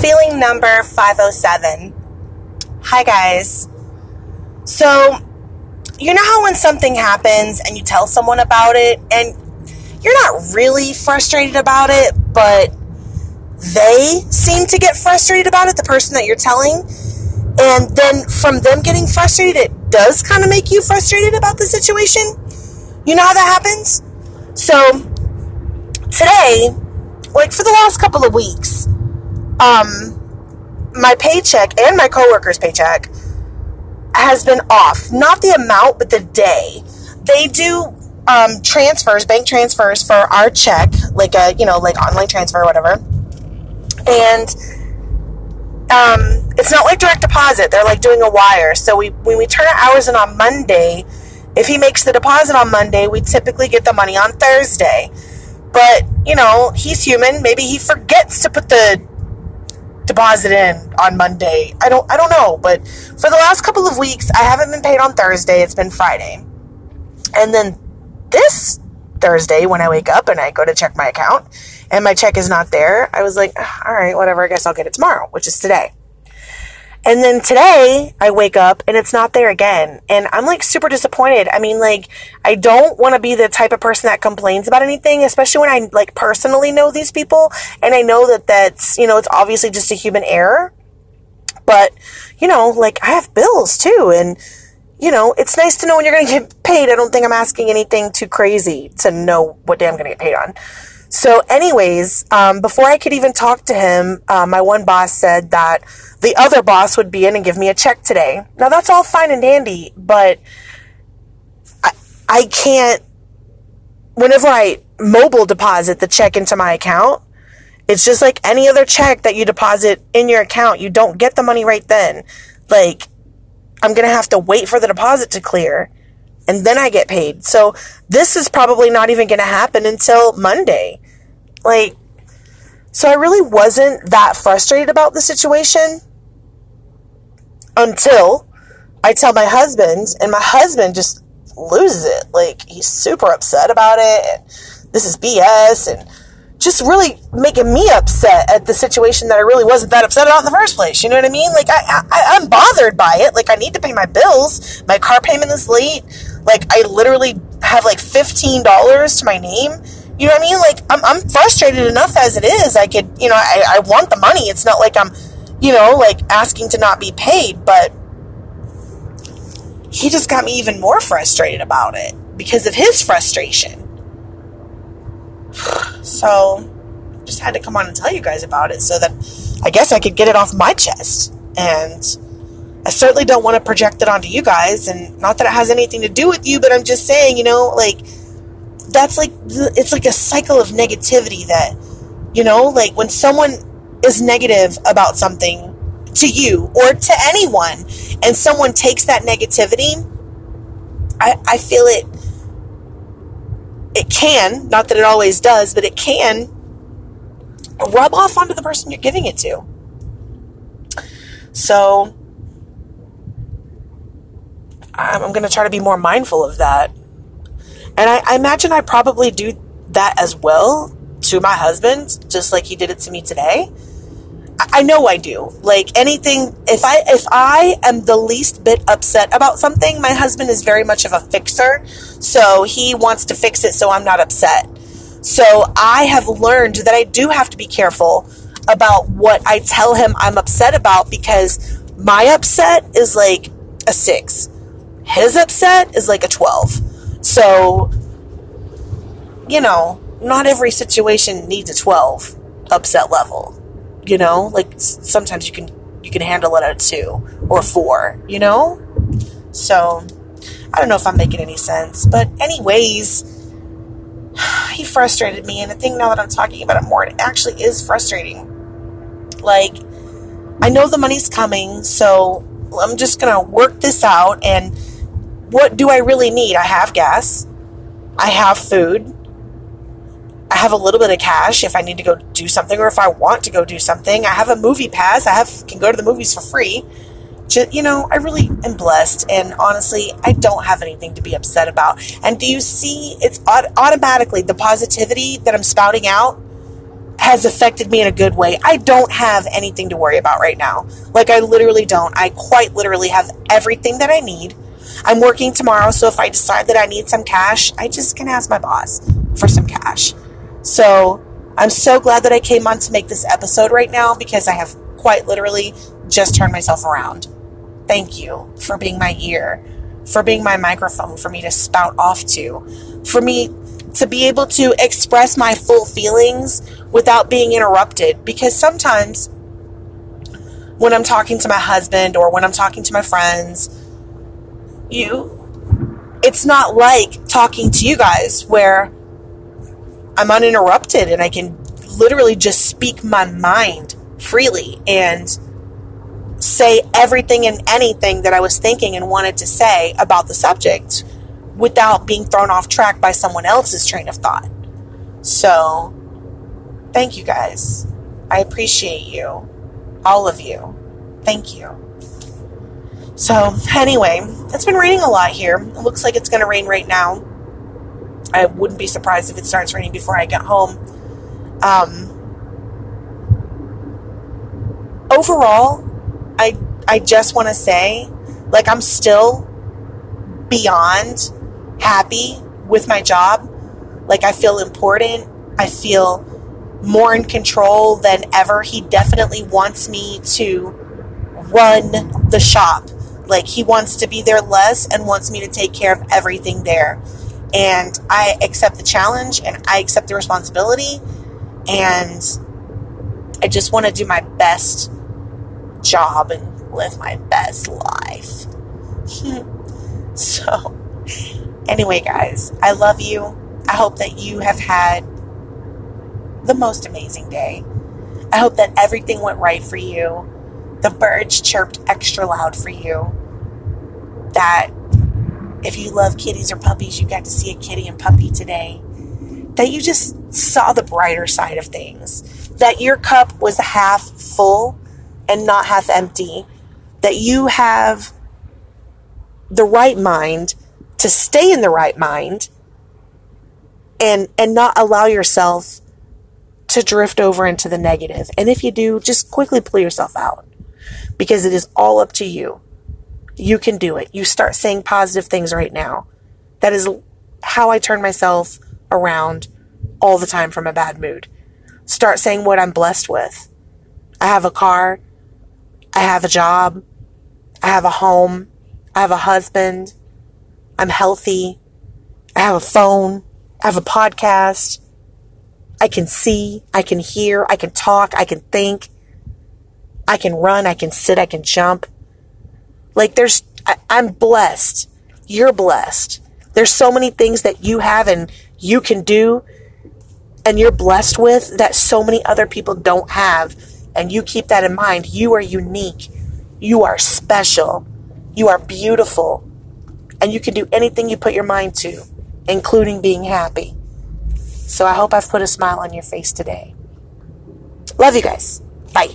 Feeling number 507. Hi, guys. So, you know how when something happens and you tell someone about it and you're not really frustrated about it, but they seem to get frustrated about it, the person that you're telling, and then from them getting frustrated, it does kind of make you frustrated about the situation. You know how that happens? So, today, like for the last couple of weeks, um, my paycheck and my coworker's paycheck has been off. Not the amount, but the day. They do um, transfers, bank transfers for our check, like a you know, like online transfer or whatever. And um, it's not like direct deposit. They're like doing a wire. So we when we turn our hours in on Monday, if he makes the deposit on Monday, we typically get the money on Thursday. But you know, he's human. Maybe he forgets to put the deposit in on Monday. I don't I don't know, but for the last couple of weeks I haven't been paid on Thursday. It's been Friday. And then this Thursday when I wake up and I go to check my account and my check is not there, I was like, all right, whatever, I guess I'll get it tomorrow, which is today. And then today I wake up and it's not there again. And I'm like super disappointed. I mean, like, I don't want to be the type of person that complains about anything, especially when I like personally know these people and I know that that's, you know, it's obviously just a human error. But, you know, like I have bills too. And, you know, it's nice to know when you're going to get paid. I don't think I'm asking anything too crazy to know what day I'm going to get paid on. So, anyways, um, before I could even talk to him, uh, my one boss said that the other boss would be in and give me a check today. Now, that's all fine and dandy, but I, I can't, whenever I mobile deposit the check into my account, it's just like any other check that you deposit in your account. You don't get the money right then. Like, I'm going to have to wait for the deposit to clear and then I get paid. So this is probably not even going to happen until Monday. Like, so I really wasn't that frustrated about the situation until I tell my husband, and my husband just loses it. Like, he's super upset about it. And this is BS. And just really making me upset at the situation that I really wasn't that upset about in the first place. You know what I mean? Like I, I I'm bothered by it. Like I need to pay my bills. My car payment is late. Like I literally have like fifteen dollars to my name. You know what I mean? Like I'm I'm frustrated enough as it is. I could you know I, I want the money. It's not like I'm you know like asking to not be paid, but he just got me even more frustrated about it because of his frustration. So, just had to come on and tell you guys about it so that I guess I could get it off my chest. And I certainly don't want to project it onto you guys. And not that it has anything to do with you, but I'm just saying, you know, like, that's like, it's like a cycle of negativity that, you know, like when someone is negative about something to you or to anyone and someone takes that negativity, I, I feel it it can, not that it always does, but it can rub off onto the person you're giving it to. So I'm going to try to be more mindful of that. And I, I, imagine I probably do that as well to my husband, just like he did it to me today. I know I do. Like anything, if I if I am the least bit upset about something, my husband is very much of a fixer, so he wants to fix it so I'm not upset. So I have learned that I do have to be careful about what I tell him I'm upset about because my upset is like a 6. His upset is like a 12. So you know, not every situation needs a 12 upset level you know? Like sometimes you can you can handle it at two or four you know? So i don't know if i'm making any sense but anyways he frustrated me and i think now that i'm talking about it more it actually is frustrating. Like i know the money's coming so i'm just gonna work this out and what do i really need i have gas i have food I have a little bit of cash if I need to go do something or if I want to go do something. I have a movie pass. I have can go to the movies for free. Just, you know, I really am blessed and honestly, I don't have anything to be upset about. And do you see it's automatically the positivity that I'm spouting out? has affected me in a good way. I don't have anything to worry about right now. Like, I literally don't. I quite literally have everything that I need. I'm working tomorrow, so if I decide that I need some cash, I just can ask my boss for some cash. So, I'm so glad that I came on to make this episode right now because I have quite literally just turned myself around. Thank you for being my ear, for being my microphone for me to spout off to, for me to be able to express my full feelings without being interrupted. Because sometimes when I'm talking to my husband or when I'm talking to my friends, you, it's not like talking to you guys where I'm uninterrupted and I can literally just speak my mind freely and say everything and anything that I was thinking and wanted to say about the subject without being thrown off track by someone else's train of thought. So, thank you guys. I appreciate you. All of you. Thank you. So, anyway, it's been raining a lot here. It looks like it's going to rain right now. I wouldn't be surprised if it starts raining before I get home. Um, overall, I I just want to say, like, I'm still beyond happy with my job. Like, I feel important. I feel more in control than ever. He definitely wants me to run the shop. Like, he wants to be there less and wants me to take care of everything there. And I accept the challenge and I accept the responsibility. And I just want to do my best job and live my best life. so, Anyway, guys, I love you. I hope that you have had the most amazing day. I hope that everything went right for you. The birds chirped extra loud for you. That if you love kitties or puppies, you got to see a kitty and puppy today. That you just saw the brighter side of things. That your cup was half full and not half empty. That you have the right mind to stay in the right mind and and not allow yourself to drift over into the negative. And if you do, just quickly pull yourself out because it is all up to you. You can do it. You start saying positive things right now. That is how I turn myself around all the time from a bad mood. Start saying what I'm blessed with. I have a car. I have a job. I have a home. I have a husband. I'm healthy. I have a phone. I have a podcast. I can see. I can hear. I can talk. I can think. I can run. I can sit. I can jump. Like there's, I, I'm blessed. You're blessed. There's so many things that you have and you can do and you're blessed with that so many other people don't have. And you keep that in mind. You are unique. You are special. You are beautiful and you can do anything you put your mind to, including being happy. So I hope I've put a smile on your face today. Love you guys. Bye.